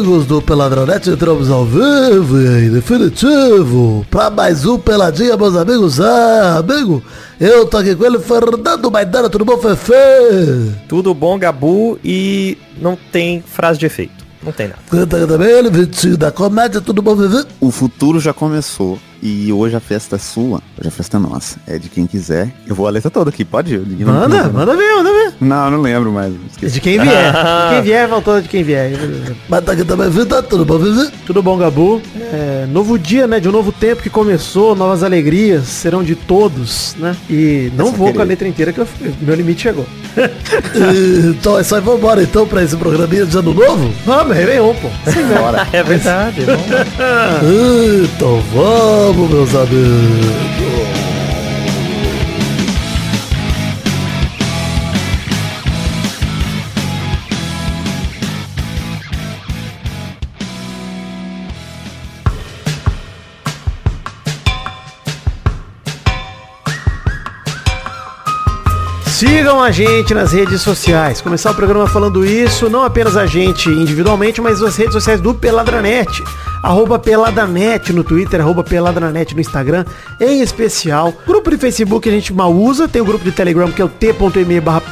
amigos do Peladronete, entramos ao vivo e em definitivo pra mais um Peladinha, meus amigos. Ah, amigo, eu tô aqui com ele, Fernando Maidana, tudo bom, Fefe? Tudo bom, Gabu, e não tem frase de efeito. Não tem nada. Canta também ele, Vitinho da comédia, tudo bom, Fefe? O futuro já começou. E hoje a festa é sua, hoje a festa é nossa. É de quem quiser. Eu vou a letra toda aqui, pode ir. Manda, manda ver, manda ver. Não, não lembro mais. esqueci. De quem vier. De quem vier, voltou de quem vier. Mas tá Vitor, tudo bom? Tudo bom, Gabu? É, novo dia, né? De um novo tempo que começou, novas alegrias serão de todos, né? E não Essa vou com a letra inteira que eu- meu limite chegou. então é isso aí, vambora então pra esse programinha de ano novo? Vamos, Réveillon, pô. Bora. É verdade. vamos lá. Então vamos, meus amigos. Sigam a gente nas redes sociais. Começar o programa falando isso, não apenas a gente individualmente, mas as redes sociais do Peladranet. Arroba Peladanet no Twitter, arroba Peladranet no Instagram, em especial. Grupo de Facebook a gente mal usa, tem o grupo de Telegram que é o t.me barra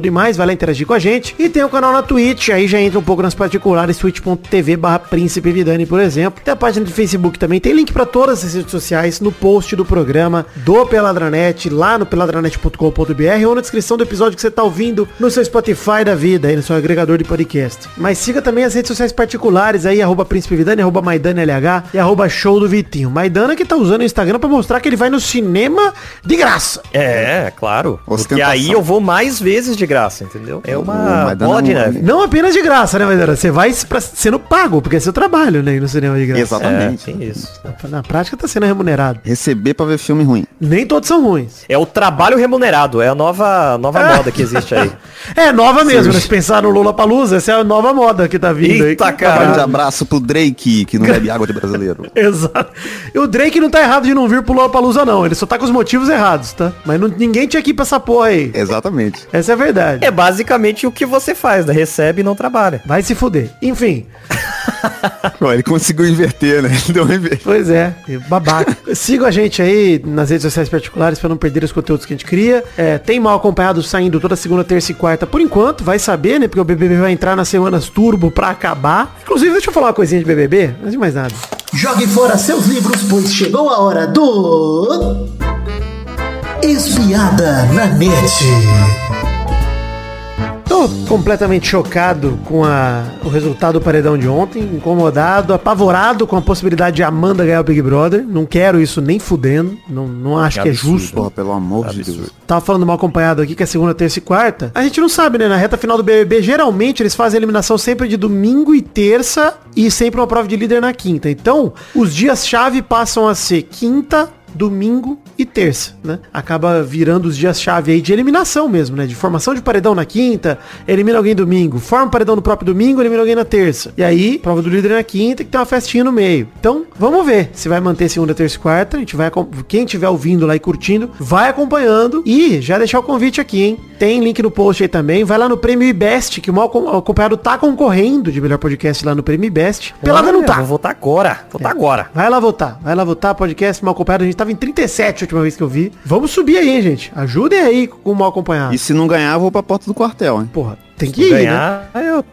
demais, vai lá interagir com a gente. E tem o canal na Twitch, aí já entra um pouco nas particulares, twitch.tv barra Príncipe Vidani, por exemplo. Tem a página do Facebook também, tem link para todas as redes sociais no post do programa do Peladranet, lá no peladranet.com.br ou na descrição do episódio que você tá ouvindo no seu Spotify da vida, aí no seu agregador de podcast. Mas siga também as redes sociais particulares aí, arroba Príncipe Vidani, arroba Maidana LH e arroba Show do Vitinho. Maidana que tá usando o Instagram pra mostrar que ele vai no cinema de graça. É, claro. Ostentação. aí eu vou mais vezes de graça, entendeu? É uma bola de não- neve. Não apenas de graça, né, Maidana? Você vai pra, sendo pago, porque é seu trabalho, né, ir no cinema de graça. É, Exatamente. tem isso. Na prática tá sendo remunerado. Receber pra ver filme ruim. Nem todos são ruins. É o trabalho remunerado, é a nova, nova moda que existe aí. É nova mesmo, né? Se pensar no Lula Palusa, essa é a nova moda que tá vindo aí. Eita, cara. Grande abraço pro Drake, que não bebe água de brasileiro. Exato. E o Drake não tá errado de não vir pro Lula Palusa, não. Ele só tá com os motivos errados, tá? Mas não- ninguém tinha que ir pra essa porra aí. Exatamente. Essa é a verdade. É basicamente o que você faz, né? Recebe e não trabalha. Vai se fuder. Enfim, Ó, ele conseguiu inverter, né? Ele deu um inver- pois é, babaca. Sigam a gente aí nas redes sociais particulares pra não perder os conteúdos que a gente cria. É, tem mal acompanhado saindo toda segunda, terça e quarta por enquanto. Vai saber, né? Porque o BBB vai entrar nas semanas turbo pra acabar. Inclusive, deixa eu falar uma coisinha de BBB, antes de mais nada. Jogue fora seus livros, pois chegou a hora do. Espiada na net. Tô completamente chocado com a- o resultado do paredão de ontem, incomodado, apavorado com a possibilidade de Amanda ganhar o Big Brother. Não quero isso nem fudendo, não, não acho que é justo. Porra, pelo amor de Deus. Tava falando mal acompanhado aqui que é segunda, terça e quarta. A gente não sabe, né? Na reta final do BBB, geralmente eles fazem a eliminação sempre de domingo e terça e sempre uma prova de líder na quinta. Então, os dias-chave passam a ser quinta, domingo e terça, né? Acaba virando os dias-chave aí de eliminação mesmo, né? De formação de paredão na quinta, elimina alguém domingo, forma paredão no próprio domingo, elimina alguém na terça. E aí, prova do líder na quinta, que tem uma festinha no meio. Então, vamos ver se vai manter segunda, terça e quarta. A gente vai, quem estiver ouvindo lá e curtindo, vai acompanhando e já deixar o convite aqui, hein? Tem link no post aí também. Vai lá no Prêmio IBEST, que o mal acom- acompanhado tá concorrendo de melhor podcast lá no Prêmio IBEST. Pelada não tá. Vou votar agora. Votar agora. Vai lá votar, vai lá votar, podcast mal acompanhado. A gente tava em 37 a última vez que eu vi. Vamos subir aí, hein, gente. Ajudem aí com o mal acompanhado. E se não ganhar, eu vou pra porta do quartel, hein? Porra, tem que Se ir, né? ganhar, eu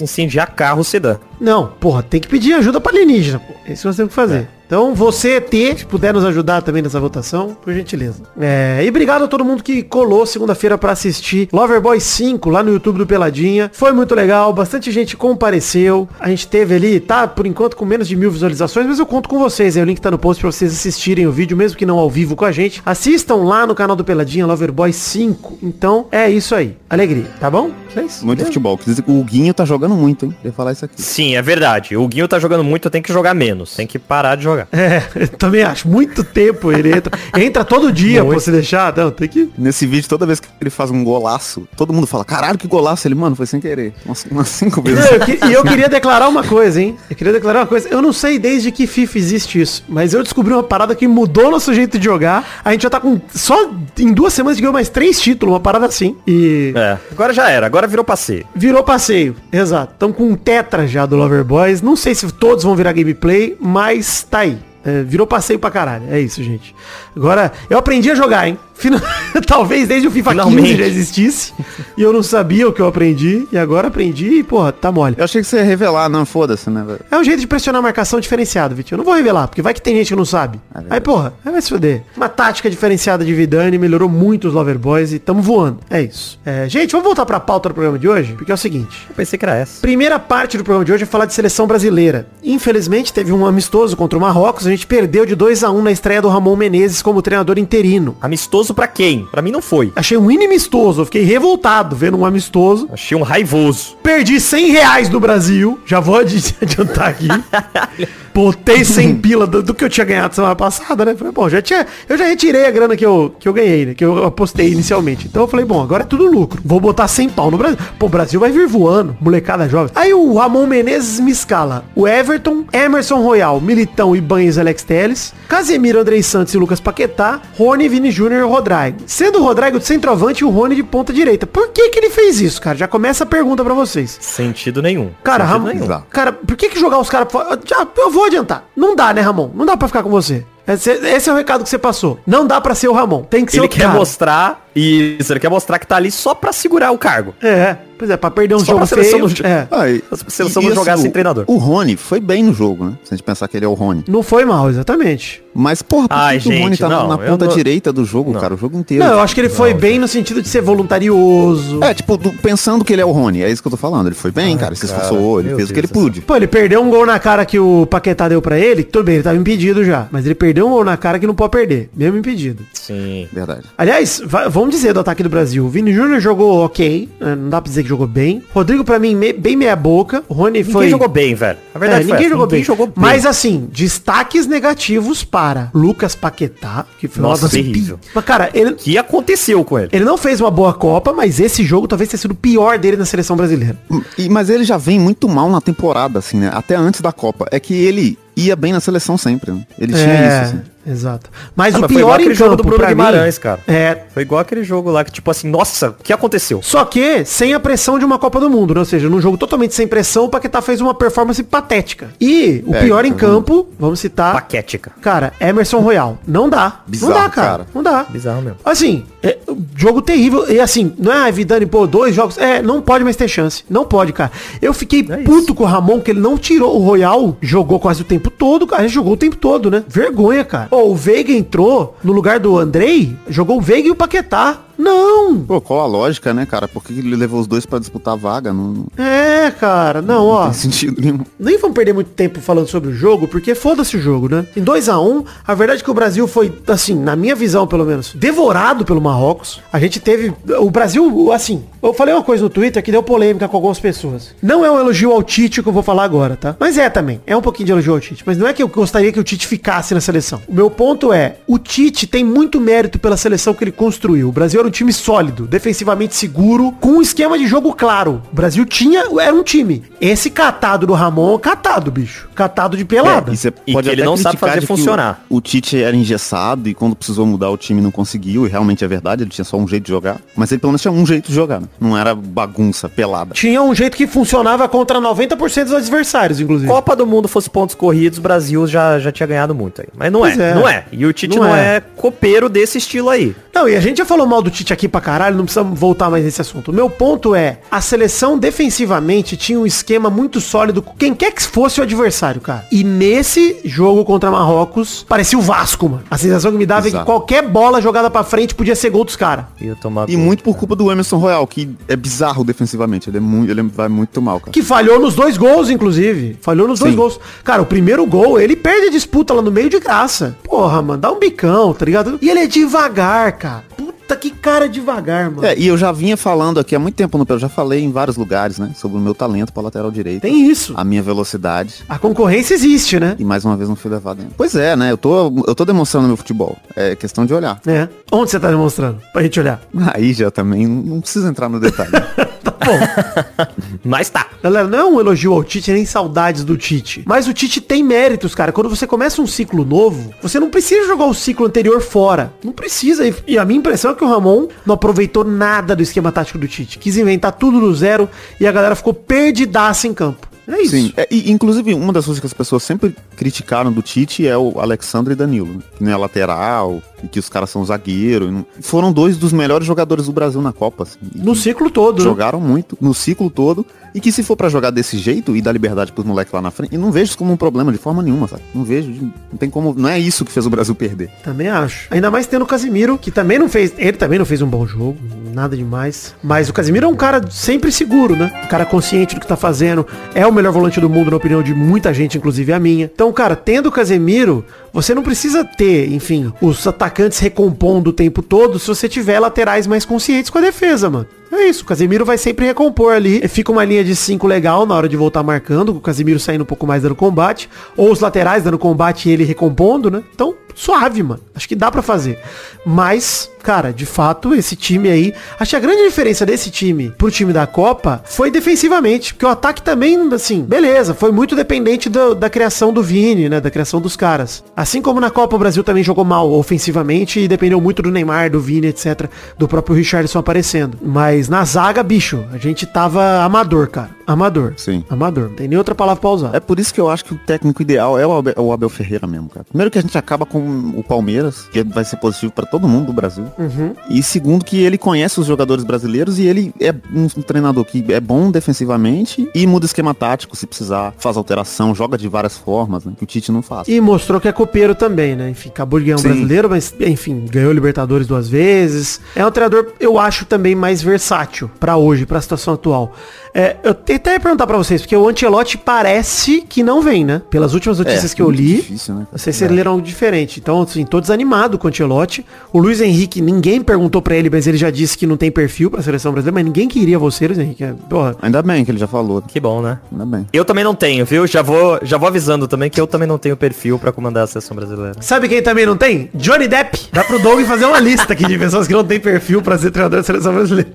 incendiar carro sedã. Não, porra, tem que pedir ajuda pra alienígena, pô. Isso nós temos que fazer. Então, você, T, se puder nos ajudar também nessa votação, por gentileza. É, e obrigado a todo mundo que colou segunda-feira pra assistir Loverboy 5 lá no YouTube do Peladinha. Foi muito legal, bastante gente compareceu. A gente teve ali, tá, por enquanto, com menos de mil visualizações, mas eu conto com vocês. Aí o link tá no post pra vocês assistirem o vídeo, mesmo que não ao vivo com a gente. Assistam lá no canal do Peladinha, Loverboy 5. Então, é isso aí. Alegria, tá bom? Vocês? Muito futebol. Quer dizer que o Guinho tá jogando muito, hein? Queria falar isso aqui. Sim, é verdade. O Guinho tá jogando muito, tem que jogar menos. Tem que parar de jogar. Jogar. É, eu também acho. Muito tempo ele entra. Entra todo dia, pô, se deixar. Não, tem que... Nesse vídeo, toda vez que ele faz um golaço, todo mundo fala, caralho, que golaço. Ele, mano, foi sem querer. Umas, umas cinco vezes. Não, eu que- E eu queria declarar uma coisa, hein? Eu queria declarar uma coisa. Eu não sei desde que FIFA existe isso, mas eu descobri uma parada que mudou nosso jeito de jogar. A gente já tá com. Só em duas semanas ganhou mais três títulos, uma parada assim. E É, agora já era, agora virou passeio. virou passeio. Exato. Estão com um tetra já do Lover Boys. Não sei se todos vão virar gameplay, mas tá aí. É, virou passeio pra caralho. É isso, gente. Agora, eu aprendi a jogar, hein? Fina- Talvez desde o FIFA 15 Finalmente. já existisse. E eu não sabia o que eu aprendi. E agora aprendi e, porra, tá mole. Eu achei que você ia revelar, não, foda-se, né, velho? É um jeito de pressionar a marcação diferenciado, Vitinho. Eu não vou revelar, porque vai que tem gente que não sabe. verdade. aí, porra, aí vai se foder. Uma tática diferenciada de Vidani melhorou muito os Lover Boys e tamo voando. É isso. É, gente, vamos voltar pra pauta do programa de hoje, porque é o seguinte. Eu pensei que era essa. Primeira parte do programa de hoje é falar de seleção brasileira. Infelizmente, teve um amistoso contra o Marrocos. A gente perdeu de 2 a 1 na estreia do Ramon Menezes como treinador interino. Amistoso pra quem? Pra mim não foi. Achei um inimistoso. Eu fiquei revoltado vendo um amistoso. Achei um raivoso. Perdi 100 reais do Brasil. Já vou adi- adiantar aqui. Botei 100 pila do, do que eu tinha ganhado semana passada, né? Falei, bom, já tinha, eu já retirei a grana que eu, que eu ganhei, né? Que eu apostei inicialmente. Então eu falei, bom, agora é tudo lucro. Vou botar 100 pau no Brasil. Pô, o Brasil vai vir voando. Molecada jovem. Aí o Ramon Menezes me escala. O Everton, Emerson Royal, Militão, Ibanez, Alex Teles, Casemiro, Andrei Santos e Lucas Paquetá, Rony, Vini Júnior e Rodrigo. Sendo o Rodrigo de centroavante e o Rony de ponta direita. Por que que ele fez isso, cara? Já começa a pergunta pra vocês. Sentido nenhum. Cara, Sentido Ramon, nenhum. Cara, por que que jogar os caras fora? Já, eu vou adiantar. Não dá, né, Ramon? Não dá pra ficar com você. Esse, esse é o recado que você passou. Não dá pra ser o Ramon. Tem que ser Ele o quer cara. mostrar isso, ele quer mostrar que tá ali só pra segurar o cargo. É, pois é, pra perder um Só jogo feio. não- É. Ah, e- A seleção e- não e jogar assim, sem o- treinador. O Rony foi bem no jogo, né? Se a gente pensar que ele é o Rony. Não foi mal, exatamente. Mas, porra, por Ai, que, que o Rony gente, tá na- não, na ponta não- direita do jogo, Não. cara? O jogo inteiro. Não, eu acho que ele foi bem no sentido de ser voluntarioso. É, tipo, do- pensando que ele é o Rony, é isso que eu tô falando. Ele foi bem, Ai, cara, se cara, esforçou, ele fez o que ele Deus pôde. Pô, ele perdeu um gol na cara que o Paquetá deu pra ele. Tudo bem, ele tava impedido já. Mas ele perdeu um gol na cara que não pode perder. Mesmo impedido. Sim. Verdade. Aliás, va- vamos dizer do ataque do Brasil. O Vini Júnior jogou ok. né, Não dá pra dizer que jogou bem. Rodrigo, pra mim, me- bem meia boca. O Rony Ninguém foi... jogou bem, velho. A É, verdade foi ninguém essa, jogou bem. jogou bem. Mas assim, destaques negativos para Lucas Paquetá, que foi Nossa, terrível. pi- Mas, cara, ele, O que aconteceu com ele? ele não fez uma boa Copa, mas esse jogo talvez tenha sido o pior dele na seleção brasileira. E- mas ele já vem muito mal na temporada, assim, né? Até antes da Copa. É que ele ia bem na seleção sempre, né? Ele tinha é, isso, assim. Exato. Mas Ah, o mas pior em jogo campo do Bruno Guimarães, mim, cara. É, Foi igual aquele jogo lá que, tipo assim, nossa, o que aconteceu? Só que sem a pressão de uma Copa do Mundo, né? Ou seja, num jogo totalmente sem pressão, o Paquetá fez uma performance patética. E o É, pior em então- campo, vamos citar, Paquética. cara, Emerson Royal. Não dá. Bizarro, não dá, cara. cara. Não dá. Bizarro mesmo. Assim, é, jogo terrível. E assim, não é, Vidani, pô, dois jogos. É, não pode mais ter chance. Não pode, cara. Eu fiquei É puto isso. com o Ramon, que ele não tirou o Royal, jogou quase o tempo todo, cara. Ele jogou o tempo todo, né? Vergonha, cara. Pô, o Veiga entrou no lugar do Andrei, jogou o Veiga e o Paquetá. Não! Pô, qual a lógica, né, cara? Por que ele levou os dois pra disputar a vaga? Não, não É, cara, não, ó. tem sentido nenhum. Nem vamos perder muito tempo falando sobre o jogo, porque foda-se o jogo, né? Em 2 a 1 a verdade é que o Brasil foi, assim, na minha visão pelo menos, devorado pelo Marrocos. A gente teve. O Brasil, assim, eu falei uma coisa no Twitter que deu polêmica com algumas pessoas. Não é um elogio ao Tite que eu vou falar agora, tá? Mas é também. É um pouquinho de elogio ao Tite. Mas não é que eu gostaria que o Tite ficasse na seleção. O meu ponto é, o Tite tem muito mérito pela seleção que ele construiu. O Brasil era um time sólido, defensivamente seguro, com um esquema de jogo claro. O Brasil tinha, era um time. Esse catado do Ramon, catado, bicho. Catado de pelada. É, e você E ele até não sabe criticar fazer que o- funcionar. O, Tite era engessado e quando precisou mudar o time não conseguiu, e realmente é verdade, ele tinha só um jeito de jogar. Mas ele pelo menos tinha um jeito de jogar, né? Não era bagunça, pelada. Tinha um jeito que funcionava contra 90% dos adversários, inclusive. Copa do Mundo fosse pontos corridos, o Brasil já, já tinha ganhado muito aí. Mas não é, é. não é. E o Tite Não não, é. é. copeiro desse estilo aí. Não, e a gente já falou mal do Tite aqui pra caralho, não precisamos voltar mais nesse assunto. O meu ponto é, a seleção defensivamente tinha um esquema muito sólido com quem quer que fosse o adversário, cara. E nesse jogo contra Marrocos, parecia o Vasco, mano. A sensação que me dava é que Exato. qualquer bola jogada pra frente podia ser gol dos caras. E E gol. muito por culpa do Emerson Royal, que é bizarro defensivamente. Ele é muito, ele vai muito mal, cara. Que falhou nos dois gols, inclusive. Falhou nos dois Sim. gols. Cara, o primeiro gol, ele perde a disputa lá no meio de graça. Porra, mano, dá um bicão, tá ligado? E ele é devagar, cara. Puta que cara devagar, mano. É, e eu já vinha falando aqui há muito tempo no eu já falei em vários lugares, né, sobre o meu talento pra lateral direito. Tem isso. A minha velocidade. A concorrência existe, né? E mais uma vez não fui levado ainda. Pois é, né? Eu tô, eu tô demonstrando meu futebol. É questão de olhar. É. Onde você tá demonstrando? Pra gente olhar. Aí já também não precisa entrar no detalhe. Mas tá. Galera, não é um elogio ao Tite, nem saudades do Tite. Mas o Tite tem méritos, cara. Quando você começa um ciclo novo, você não precisa jogar o ciclo anterior fora. Não precisa. E- E a minha impressão é que o Ramon não aproveitou nada do esquema tático do Tite. Quis inventar tudo do zero e a galera ficou perdidaça em campo. É isso. Sim. É, e, inclusive, uma das coisas que as pessoas sempre criticaram do Tite é o Alexandre e Danilo, né? que não é lateral, e que os caras são zagueiro. Foram dois dos melhores jogadores do Brasil na Copa. Assim, No ciclo todo, né? Jogaram muito, no ciclo todo. E que se for pra jogar desse jeito e dar liberdade pros moleques lá na frente, e não vejo isso como um problema de forma nenhuma, sabe? Não vejo, não tem como, não é isso que fez o Brasil perder. Também acho. Ainda mais tendo o Casimiro, que também não fez. Ele também não fez um bom jogo, nada demais. Mas o Casimiro é um cara sempre seguro, né? Um cara consciente do que tá fazendo. É o melhor volante do mundo, na opinião de muita gente, inclusive a minha. Então, cara, tendo o Casemiro, você não precisa ter, enfim, os atacantes recompondo o tempo todo se você tiver laterais mais conscientes com a defesa, mano. É isso, o Casemiro vai sempre recompor ali. Fica uma linha de 5 legal na hora de voltar marcando, com o Casemiro saindo um pouco mais dando combate. Ou os laterais dando combate e ele recompondo, né? Então, suave, mano. Acho que dá pra fazer. Mas, cara, de fato, esse time aí. Acho que a grande diferença desse time pro time da Copa foi defensivamente. Porque o ataque também, assim, beleza, foi muito dependente do- da criação do Vini, né? Da criação dos caras. Assim como na Copa o Brasil também jogou mal ofensivamente e dependeu muito do Neymar, do Vini, etc. Do próprio Richardson aparecendo. Mas na zaga, bicho, a gente tava amador, cara. Amador. Sim. Amador. Não tem nem outra palavra pra usar. É por isso que eu acho que o técnico ideal é o Abel, o Abel Ferreira mesmo, cara. Primeiro que a gente acaba com o Palmeiras, que vai ser positivo pra todo mundo do Brasil. Uhum. E segundo que ele conhece os jogadores brasileiros e ele é um treinador que é bom defensivamente e muda esquema tático se precisar, faz alteração, joga de várias formas, né, que o Tite não faz. E mostrou que é copeiro também, né? Enfim, acabou de ganhar um Sim. brasileiro, mas, enfim, ganhou Libertadores duas vezes. É um treinador, eu acho, também mais versátil pra hoje, pra situação atual. É, eu te- até ia perguntar pra vocês, porque o Ancelotti parece que não vem, né? Pelas últimas notícias É, que eu li. difícil, né? Não sei se leram algo diferente. Então, assim, tô desanimado com o Ancelotti. O Luiz Henrique, ninguém perguntou pra ele, mas ele já disse que não tem perfil pra seleção brasileira, mas ninguém queria você, Luiz Henrique. É, Porra, Ainda bem que ele já falou. Que bom, né? Ainda bem. Eu também não tenho, viu? Já vou, já vou avisando também que eu também não tenho perfil pra comandar a seleção brasileira. Sabe quem também não tem? Johnny Depp. Dá pro Doug fazer uma lista aqui de pessoas que não tem perfil pra ser treinador da seleção brasileira.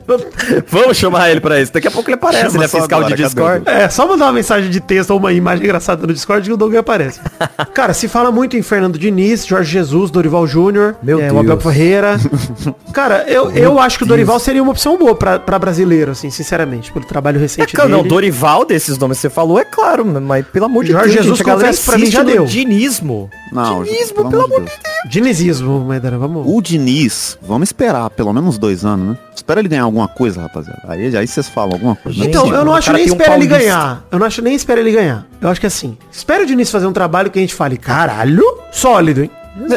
Vamos chamar ele pra isso. Daqui a pouco ele aparece, Chama ele é só fiscal de cadê Discord. o É, só mandar uma mensagem de texto ou uma imagem engraçada no Discord que o Doug aparece. Cara, se fala muito em Fernando Diniz, Jorge Jesus, Dorival Júnior, Meu é, o Abel Deus. Ferreira. Cara, eu, eu acho que o Dorival seria uma opção boa pra, pra brasileiro, assim, sinceramente, pelo trabalho É recente claro, não, dele. Dorival desses nomes que você falou, é claro, mas pelo amor de Jorge Deus, Jesus, gente, a galera pra mim, já deu. dinismo. Não, dinismo, pelo amor de Deus. Dinizismo, Maidana, vamos. O Diniz, vamos esperar pelo menos dois anos, né? Espera ele ganhar alguma coisa, rapaziada. Aí, aí vocês falam alguma coisa. Gente, é Então, eu não acho nem um espera ele ganhar. Eu não acho nem espera ele ganhar. Eu acho que assim, espera o Diniz fazer um trabalho que a gente fale, caralho, sólido, hein?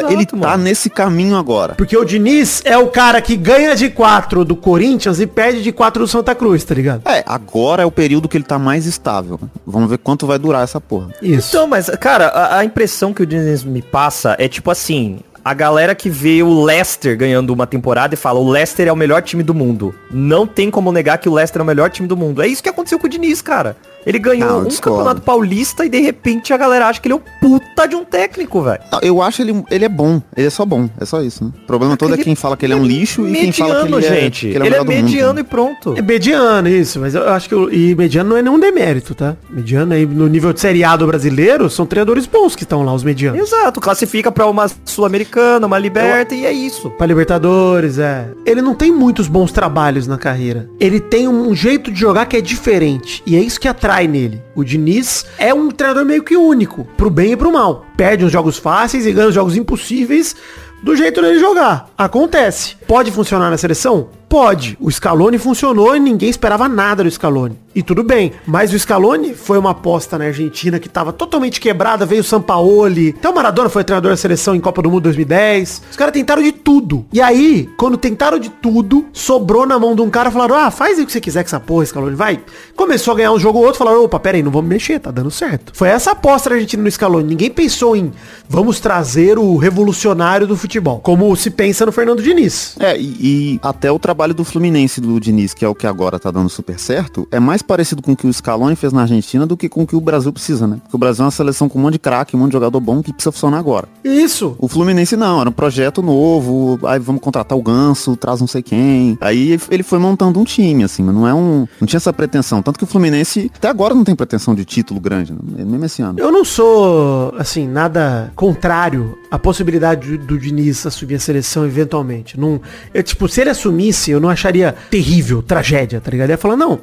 Ele tá nesse caminho agora. Porque o Diniz é o cara que ganha de 4 do Corinthians e perde de 4 do Santa Cruz, tá ligado? É, agora é o período que ele tá mais estável. né? Vamos ver quanto vai durar essa porra. Isso. Então, mas, cara, a, a impressão que o Diniz me passa é tipo assim. A galera que vê o Leicester ganhando uma temporada e fala o Leicester é o melhor time do mundo. Não tem como negar que o Leicester é o melhor time do mundo. É isso que aconteceu com o Diniz, cara. Ele ganhou Não, eu um discordo. campeonato paulista e de repente a galera acha que ele é um puta de um técnico, velho. Eu acho ele, ele é bom. Ele é só bom. É só isso, né? O problema todo é quem fala que ele é um lixo e quem fala que ele é, gente. que ele é, o ele é mundo, mediano né? e pronto. É mediano isso, mas eu acho que o, e mediano não é nenhum demérito, tá? Mediano aí no nível de seriado brasileiro são treinadores bons que estão lá, os medianos. Exato, classifica pra uma sul-americana, uma liberta e é isso. Pra Libertadores, é. Ele não tem muitos bons trabalhos na carreira. Ele tem um jeito de jogar que é diferente. E é isso que atrai nele. O Diniz é um treinador meio que único, pro bem e pro mal. Perde os jogos fáceis e ganha os jogos impossíveis do jeito dele jogar. Acontece. Pode funcionar na seleção? Pode. O Scaloni funcionou e ninguém esperava nada do Scaloni. E tudo bem. Mas o Scaloni foi uma aposta na Argentina que tava totalmente quebrada. Veio o Sampaoli. Até o Maradona foi treinador da seleção em Copa do Mundo 2010. Os caras tentaram de tudo. E aí, quando tentaram de tudo, sobrou na mão de um cara e falaram, ah, faz o que você quiser com essa porra, Scaloni, vai. Começou a ganhar um jogo ou outro, falaram, opa, pera aí, não vamos mexer, tá dando certo. Foi essa aposta da Argentina no Scaloni. Ninguém pensou em, vamos trazer o revolucionário do futebol. Como se pensa no Fernando Diniz. É, e, e até o trabalho do Fluminense do Diniz, que é o que agora tá dando super certo, é mais parecido com o que o Scaloni fez na Argentina do que com o que o Brasil precisa, né? Porque o Brasil é uma seleção com um monte de craque, um monte de jogador bom que precisa funcionar agora. Isso. O Fluminense não, era um projeto novo, aí vamos contratar o Ganso, traz não sei quem. Aí ele foi montando um time, assim, mas não é um. Não tinha essa pretensão. Tanto que o Fluminense até agora não tem pretensão de título grande, né? mesmo esse ano. Eu não sou, assim, nada contrário à possibilidade do, do Diniz assumir a seleção eventualmente. Não, eu, tipo, se ele assumisse, eu não acharia terrível, tragédia, tá ligado? Ia falar, não,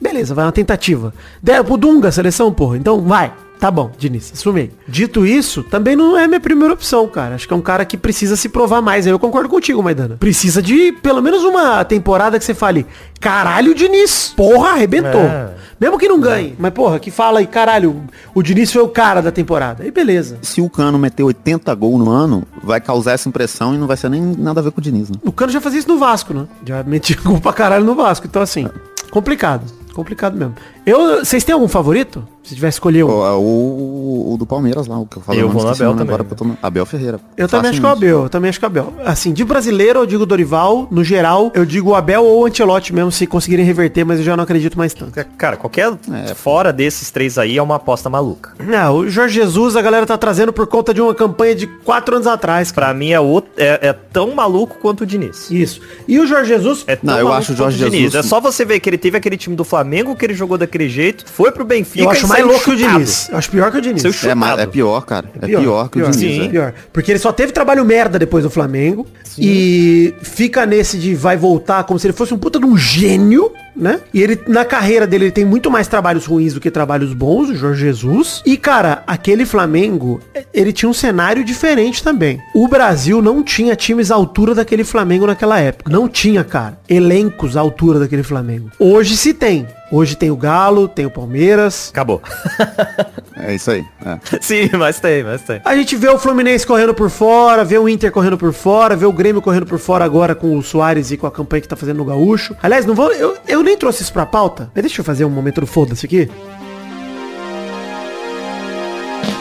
beleza, vai uma tentativa. Deram pro Dunga a seleção, porra, então vai. Tá bom, Diniz, assumei. Dito isso, também não é minha primeira opção, cara. Acho que é um cara que precisa se provar mais. Aí eu concordo contigo, Maidana. Precisa de pelo menos uma temporada que você fale, caralho, Diniz, porra, arrebentou. É. Mesmo que não ganhe, mas porra, que fala aí, caralho, o Diniz foi o cara da temporada. Aí beleza. Se o Cano meter 80 gols no ano, vai causar essa impressão e não vai ser nem nada a ver com o Diniz, né? O Cano já fazia isso no Vasco, né? Já metia gol pra caralho no Vasco. Então assim, complicado. Complicado mesmo. Eu, vocês têm algum favorito? Se tiver escolher um. O, o, o do Palmeiras lá, o que eu falei. Eu vou no Abel também. Agora, eu tô... Abel Ferreira. Eu também acho que é o. Abel, eu também acho que é o Abel. Assim, de brasileiro eu digo Dorival, no geral, eu digo o Abel ou o Ancelotti mesmo, se conseguirem reverter, mas eu já não acredito mais tanto. Cara, qualquer fora desses três aí é uma aposta maluca. Não, o Jorge Jesus a galera tá trazendo por conta de uma campanha de quatro anos atrás, cara. Pra mim é, outro, é, é tão maluco quanto o Diniz. Isso. E o Jorge Jesus... É tão Não, eu acho o Jorge Jesus- É só você ver que ele teve aquele time do Flamengo, que ele jogou daquele jeito, foi pro Benfica eu acho mais saiu louco que o. Diniz. Eu acho pior que o Diniz. Saiu É, chutado. mas é pior, cara. É pior, que o Diniz. Sim. é. pior. Porque ele só teve trabalho merda depois do Flamengo. E fica nesse de vai voltar como se ele fosse um puta de um gênio, né? E ele, na carreira dele, ele tem muito mais trabalhos ruins do que trabalhos bons, o Jorge Jesus. E, cara, aquele Flamengo, ele tinha um cenário diferente também. O Brasil não tinha times à altura daquele Flamengo naquela época. Não tinha, cara, elencos à altura daquele Flamengo. Hoje se tem. Hoje tem o Galo, tem o Palmeiras. Acabou. É isso aí. é. Sim, mas tem, mas tem. A gente vê o Fluminense correndo por fora, vê o Inter correndo por fora, vê o Grêmio correndo por fora agora com o Soares e com a campanha que tá fazendo no Gaúcho. Aliás, não vou. Eu, eu nem trouxe isso pra pauta, mas deixa eu fazer um momento do foda-se aqui.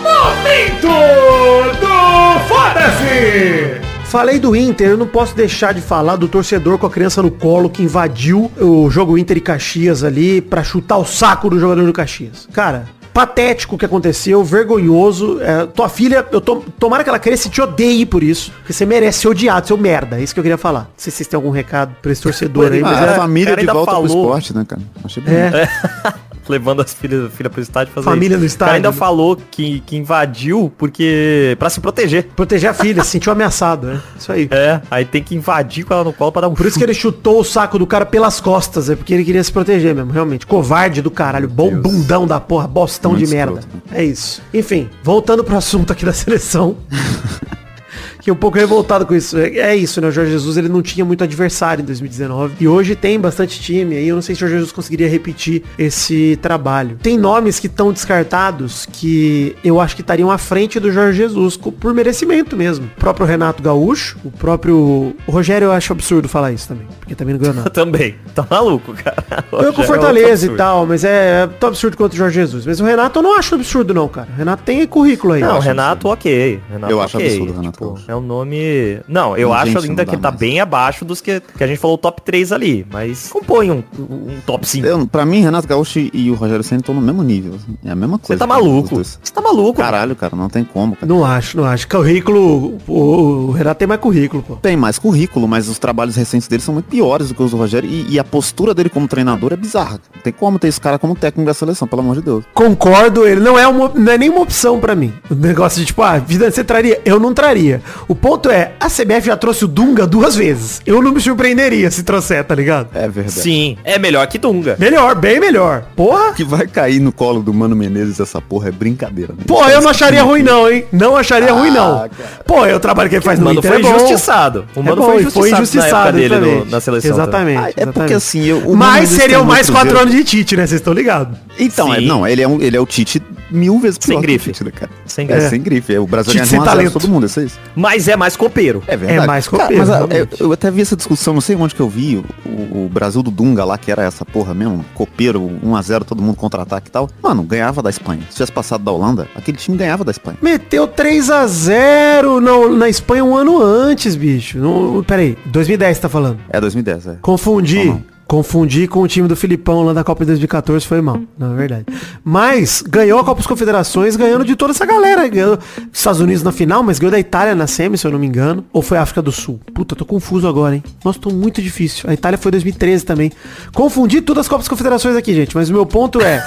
Momento do foda-se! Falei do Inter, eu não posso deixar de falar do torcedor com a criança no colo que invadiu o jogo Inter e Caxias ali pra chutar o saco do jogador do Caxias. Cara, patético o que aconteceu, vergonhoso. É, tua filha, eu to, tomara que ela cresça e te odeie por isso. Porque você merece ser odiado, seu merda. É isso que eu queria falar. Não sei se vocês têm algum recado pra esse torcedor aí, Ah, mas a é, família cara de volta falou. pro esporte, né, cara? Achei bom. é, Levando as filhas filha pro estádio fazer Família isso. no estádio. ainda falou que, que invadiu porque... pra se proteger. proteger a filha, se sentiu ameaçado, né? Isso aí. É, aí tem que invadir com ela no colo pra dar um Por isso que ele chutou o saco do cara pelas costas, é porque ele queria se proteger mesmo, realmente. Covarde do caralho, bom bundão da porra, bostão Muito de merda. escroto. É isso. Enfim, voltando pro assunto aqui da seleção. que um pouco revoltado com isso. É, é isso, né? O Jorge Jesus ele não tinha muito adversário em 2019. E hoje tem bastante time. Aí eu não sei se o Jorge Jesus conseguiria repetir esse trabalho. Tem nomes que estão descartados que eu acho que estariam à frente do Jorge Jesus, por merecimento mesmo. O próprio Renato Gaúcho, o próprio. O Rogério eu acho absurdo falar isso também. Porque também não ganhou nada. Também. Tá maluco, cara. Eu com é Fortaleza outro e absurdo. tal, mas é, é tão absurdo quanto o Jorge Jesus. Mas o Renato eu não acho absurdo não, cara. O Renato tem currículo aí. Não, Renato, ok. Renato, Eu acho ok. absurdo Renato Tipo, Gaúcho. É um nome... Não, eu acho ainda que tá mais. bem abaixo dos que, que a gente falou top 3 ali. Mas compõe um, um top 5. Eu, pra mim, Renato Gaúcho e o Rogério Senna estão no mesmo nível. assim. É a mesma Você coisa. tá cara, os maluco. Você tá maluco. Caralho, cara, não tem como. Cara. Não acho, não acho. Currículo, o, o Renato tem mais currículo, pô. Tem mais currículo, mas os trabalhos recentes dele são muito piores do que os do Rogério. E, e a postura dele como treinador é bizarra. Não tem como ter esse cara como técnico da seleção, pelo amor de Deus. Concordo, ele não é, uma, não é nenhuma opção pra mim. O negócio de tipo, ah, vida você traria? Eu não traria. O ponto é, a CBF já trouxe o Dunga duas vezes. Eu não me surpreenderia se trouxer, tá ligado? É verdade. Sim, é melhor que Dunga. Melhor, bem melhor. Porra! Que vai cair no colo do Mano Menezes essa porra é brincadeira. Né? Pô, eu não acharia ruim não, hein? Não acharia ruim não. cara. Pô, é o trabalho que ele faz no mano Inter foi é bom. injustiçado. O mano bom, foi e foi injustiçado, na época injustiçado, dele no- exatamente. na seleção. Exatamente. Ah, é exatamente. porque assim, eu, o Mas seriam mais quatro anos de Tite, né? Vocês estão ligados. Então, é, não, ele é, um, ele é o Tite mil vezes pior Sem grife. Cara? Sem É, grife. sem grife. É, o Brasil ganha sem 1 a 0 talento. todo mundo, é isso? Mas é mais copeiro. É verdade. É mais Cara, copeiro, mas a- eu, eu até vi essa discussão, não sei onde que eu vi, o, o Brasil do Dunga lá, que era essa porra mesmo, copeiro, 1x0, todo mundo contra-ataque e tal. Mano, ganhava da Espanha. Se tivesse passado da Holanda, aquele time ganhava da Espanha. Meteu 3 a 0 na, na Espanha um ano antes, bicho. No, peraí, 2010 você tá falando. É 2010, é. Confundi. Não, não. Confundi com o time do Filipão lá da Copa de 2014, foi mal, na verdade. Mas ganhou a Copa das Confederações ganhando de toda essa galera. Ganhou Estados Unidos na final, mas ganhou da Itália na semi, se eu não me engano. Ou foi África do Sul? Puta, tô confuso agora, hein? Nossa, tô muito difícil. A Itália foi 2013 também. Confundi todas as Copas das Confederações aqui, gente. Mas o meu ponto é,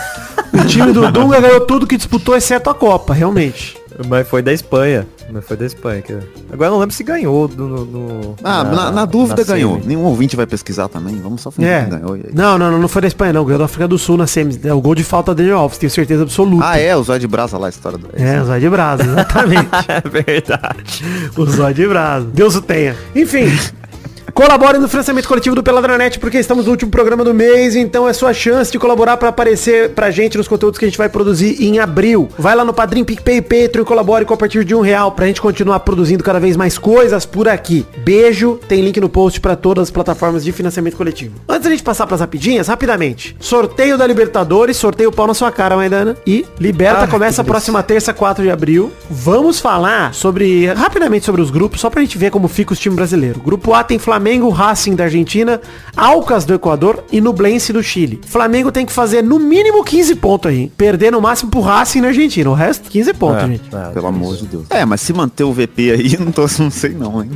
o time do Dunga ganhou tudo que disputou, exceto a Copa, realmente. Mas foi da Espanha. Mas foi da Espanha. Que... Agora eu não lembro se ganhou do, no, no- Ah, na, na dúvida na ganhou. semi. Nenhum ouvinte vai pesquisar também. Vamos só fingir É. que ganhou. e aí. Não, não, não, não foi da Espanha, não. Ganhou da África do Sul na semi. É o gol de falta dele Alves, tenho certeza absoluta. Ah, é, o Zóio de Brasa lá, a história do. É, o Zóio de Brasa, exatamente. É verdade. o Zóio de Brasa. Deus o tenha. Enfim. Colabore no financiamento coletivo do Peladranet, porque estamos no último programa do mês, então é sua chance de colaborar para aparecer pra gente nos conteúdos que a gente vai produzir em abril. Vai lá no Padrim, PicPay, Patreon e colabore com a partir de um real pra gente continuar produzindo cada vez mais coisas por aqui. Beijo, tem link no post pra todas as plataformas de financiamento coletivo. Antes da gente passar pras rapidinhas, rapidamente. Sorteio da Libertadores, sorteio pau na sua cara, Maidana. E Liberta Ah, começa a próxima terça, 4 de abril. Vamos falar sobre, rapidamente sobre os grupos, só pra gente ver como fica os times brasileiros. Grupo A tem Flamengo, Racing da Argentina, Alcas do Equador e Nublense do Chile. Flamengo tem que fazer no mínimo 15 pontos aí. Perder no máximo pro Racing na Argentina. O resto, 15 pontos, É, gente. é, Pelo amor de Deus. É, mas se manter o VP aí, não, tô, não sei não, hein?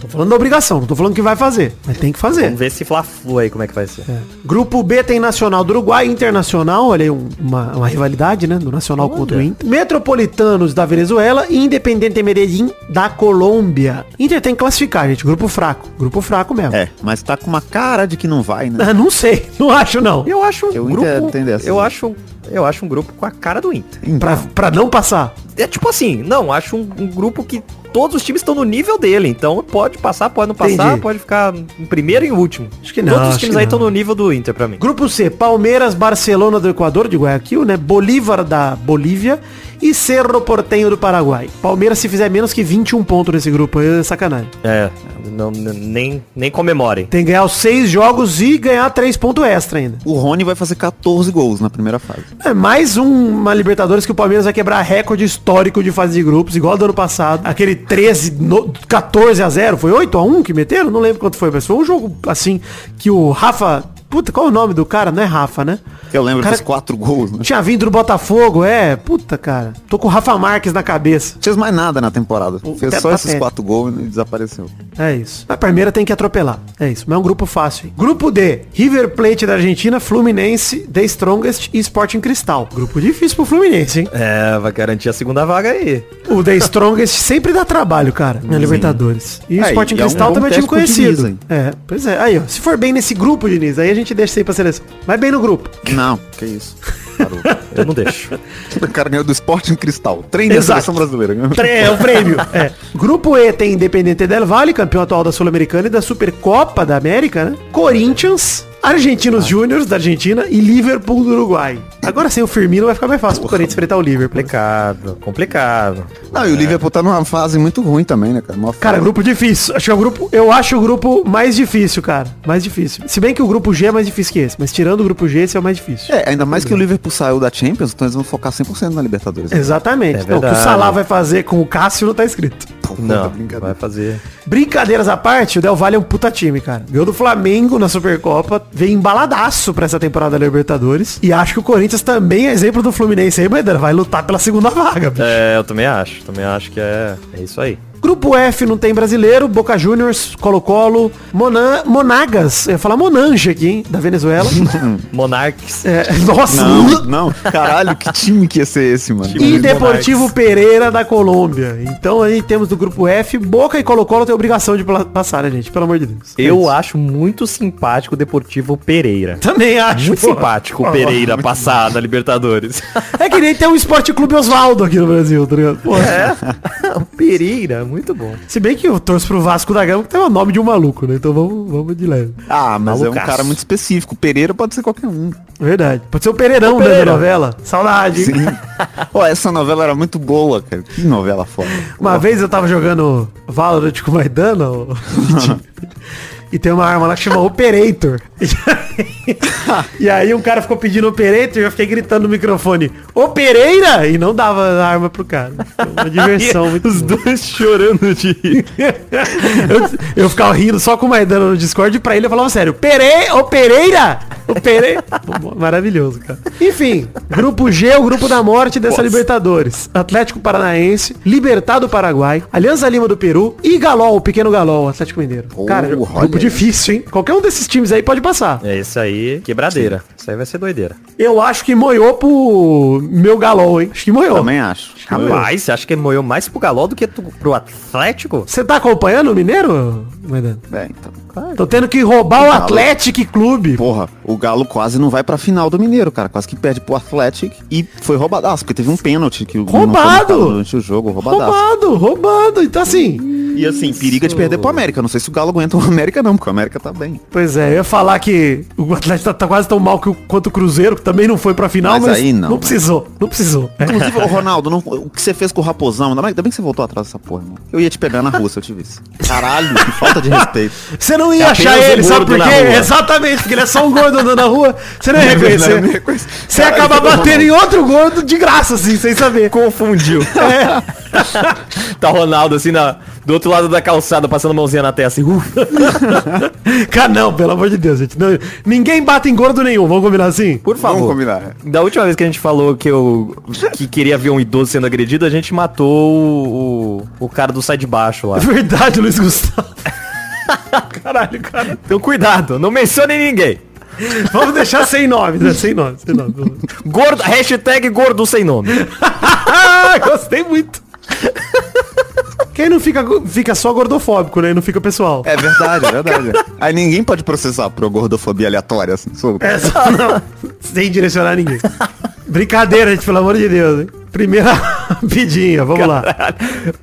Tô falando da obrigação, não tô falando que vai fazer. Mas tem que fazer. Vamos ver se Fla-Flu aí como é que vai ser. Grupo B tem Nacional do Uruguai, Internacional, olha aí um- uma, uma rivalidade, né? Do Nacional contra o Inter. Metropolitanos da Venezuela e Independente Medellín da Colômbia. Inter tem que classificar, gente. Grupo fraco. Grupo fraco mesmo. É, mas tá com uma cara de que não vai, né? Ah, não sei, não acho não. Eu acho um Eu grupo. entendo essa. Eu acho, eu acho um grupo com a cara do Inter. Pra, pra não passar. É tipo assim, não, acho um, um grupo que todos os times estão no nível dele. Então pode passar, pode não passar, Entendi. pode ficar em primeiro e em último. Acho que não, Todos os acho times que aí não. estão no nível do Inter pra mim. Grupo C, Palmeiras, Barcelona do Equador, de Guayaquil, né? Bolívar da Bolívia e Cerro Portenho do Paraguai. Palmeiras, se fizer menos que 21 pontos nesse grupo aí, é sacanagem. É, não, nem, nem comemorem. Tem que ganhar os seis jogos e ganhar três pontos extra ainda. O Rony vai fazer 14 gols na primeira fase. É mais um- uma Libertadores que o Palmeiras vai quebrar recorde histórico de fase de grupos, igual do ano passado. Aquele 13, no- 14 a 0, foi 8 a 1 que meteram? Não lembro quanto foi, mas foi um jogo assim que o Rafa, puta, qual é o nome do cara? Não é Rafa, né? Eu lembro Cara- fez 4 gols, né? Tinha vindo do Botafogo, é, puta, cara. Tô com o Rafa Marques na cabeça. Não fez mais nada na temporada. Fez Teto só esses patético. 4 gols e desapareceu. É isso. A Palmeiras tem que atropelar. É isso. Mas é um grupo fácil. hein? Grupo D. River Plate da Argentina, Fluminense, The Strongest e Sporting Cristal. Grupo difícil pro Fluminense, hein? É, vai garantir a segunda vaga aí. O The Strongest sempre dá trabalho, cara, na Libertadores. E o É, Sporting e é um Cristal também é um time Diniz, conhecido. hein? É, pois é. Aí, ó. Se for bem nesse grupo, Diniz, aí a gente deixa isso aí pra seleção. Vai bem no grupo. Não, que isso. Parou. Eu não deixo. o cara ganhou do Sporting Cristal. Trem da seleção brasileira. É o prêmio. É. Grupo E tem Independente Del Valle, campeão atual da Sul-Americana e da Supercopa da América, né? Corinthians, Argentinos Júniors da Argentina e Liverpool do Uruguai. Agora sem o Firmino vai ficar mais fácil pro Corinthians enfrentar o Liverpool. Complicado, complicado. Não, e o Liverpool tá numa fase muito ruim também, né, cara? Cara, fase. grupo difícil. Acho que é o grupo. Eu acho o grupo mais difícil, cara. Mais difícil. Se bem que o grupo G é mais difícil que esse, mas tirando o grupo G, esse é o mais difícil. É, ainda mais que o Liverpool saiu da Champions, então eles vão focar 100% na Libertadores. Exatamente. É Não, o que o. Salah vai fazer com o Cássio não tá escrito. Não, brincadeira. vai fazer. Brincadeiras à parte, o Del Valle é um puta time, cara. Ganhou do Flamengo na Supercopa, veio embaladaço pra essa temporada da Libertadores. E acho que o Corinthians também é exemplo do Fluminense aí, mas vai lutar pela segunda vaga, bicho. É, eu também acho. Também acho que é, é isso aí. Grupo F não tem brasileiro, Boca Juniors, Colo-Colo, Monan, Monagas, eu ia falar Monange aqui, hein, da Venezuela. Monarques. É, nossa, Não, não. Caralho, que time que ia ser esse, mano? Time e Deportivo Monarques. Pereira da Colômbia. Então aí temos do grupo F, Boca e Colo-Colo tem obrigação de passar, né, gente? Pelo amor de Deus. É Eu isso. acho muito simpático o Deportivo Pereira. também acho. Muito pô. simpático o Pereira passar da Libertadores. É que nem tem um Esporte Clube Oswaldo aqui no Brasil, tá ligado? Pô, É. Pereira, muito bom. Se bem que eu torço pro Vasco da Gama, que tem o nome de um maluco, né? Então vamos, vamos de leve. Ah, mas é um Malucaço. cara muito específico. Pereira pode ser qualquer um. Verdade. Pode ser o Pereirão O né, da Pereira. novela. Saudade. Sim. Pô, essa novela era muito boa, cara. Que novela foda. Uma vez eu tava jogando Valorant com o Maidana, e tem uma arma lá que chama Operator. e aí um cara ficou pedindo Operator e eu fiquei gritando no microfone, Opereira! E não dava a arma pro cara. Foi uma diversão muito Os boa. dois chorando de rir. eu, eu ficava rindo só com o Maidana no Discord e pra ele eu falava sério, Pere, ô Pereira! O Pereira! Maravilhoso, cara. Enfim, grupo G, o grupo da morte dessa Libertadores. Atlético Paranaense, Libertad do Paraguai, Alianza Lima do Peru e Galol, o pequeno Galol, Atlético Mineiro. Pô, cara, grupo aí. difícil, hein? Qualquer um desses times aí pode passar. É isso aí, quebradeira. Isso aí vai ser doideira. Eu acho que moiou pro meu Galol, hein? Acho que moiou. Também acho. Rapaz, você acha que moeu mais pro Galol do que tu- pro Atlético? Você tá acompanhando o Mineiro, Maidana? É, então. Tô tendo que roubar o Galo. Atlético Clube. Porra, o Galo quase não vai pra final do Mineiro, cara. Quase que perde pro Atlético e foi roubadaço, porque teve um pênalti que o Roubado! durante o jogo, roubadaço. Roubado, roubado. Então assim, E assim, periga de perder pro América. Não sei se o Galo aguenta o América não, porque o América tá bem. Pois é, eu ia falar que o Atlético tá, tá quase tão mal que o, quanto o Cruzeiro, que também não foi pra final, mas, Mas aí não, né? precisou, não precisou. É. Inclusive, ô Ronaldo, não- o que você fez com o Raposão, ainda bem, ainda bem que você voltou atrás dessa porra, irmão. Eu ia te pegar na rua se eu te visse. Caralho, que falta de respeito. Você não ia É achar um ele, sabe por quê? Exatamente, porque ele é só um gordo andando na rua, você não ia reconhecer. Não ia reconhecer. Você ia acabar batendo em outro gordo de graça, assim, sem saber. Confundiu. tá Ronaldo assim na, do outro lado da calçada, passando a mãozinha na testa. Assim, ufa. Cara, não, pelo amor de Deus, gente. Não, ninguém bate em gordo nenhum, vamos combinar assim? Por Vamos favor. combinar. Da última vez que a gente falou que eu que queria ver um idoso sendo agredido, a gente matou o, o, cara do sai de baixo lá. Verdade, Luiz Gustavo. Caralho, cara. Então cuidado, não mencione ninguém. Vamos deixar sem nome, né? Sem nome, sem nome. Gordo, hashtag gordo sem nome. Gostei muito. Quem não fica, fica só gordofóbico, né? E não fica pessoal. É verdade, é verdade. Aí ninguém pode processar por gordofobia aleatória, assim. É só não. Sem direcionar ninguém. Brincadeira, gente, pelo amor de Deus, hein? Primeira rapidinha, vamos lá.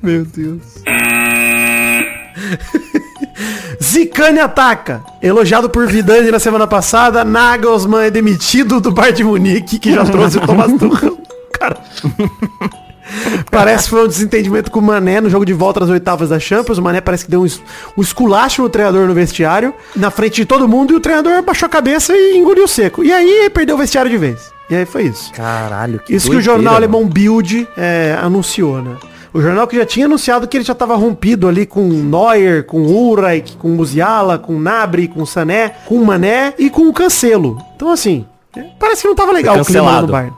Meu Deus. Zicane ataca. Elogiado por Vidani na semana passada, Nagelsmann é demitido do Bayern de Munique, que já trouxe o Thomas Tuchel. Cara... Parece que foi um desentendimento com o Mané no jogo de volta das oitavas da Champions. O Mané parece que deu um, um esculacho no treinador no vestiário, na frente de todo mundo, e o treinador baixou a cabeça e engoliu seco. E aí perdeu o vestiário de vez. E aí foi isso. Caralho, que Isso que o doideira, jornal mano. alemão Bild é, anunciou, né? O jornal que já tinha anunciado que ele já estava rompido ali com Neuer, com Ulreich, com Musiala, com Nabri, com Sané, com Mané e com o Cancelo. Então assim, parece que não tava legal o clima Cancelado. Bayern.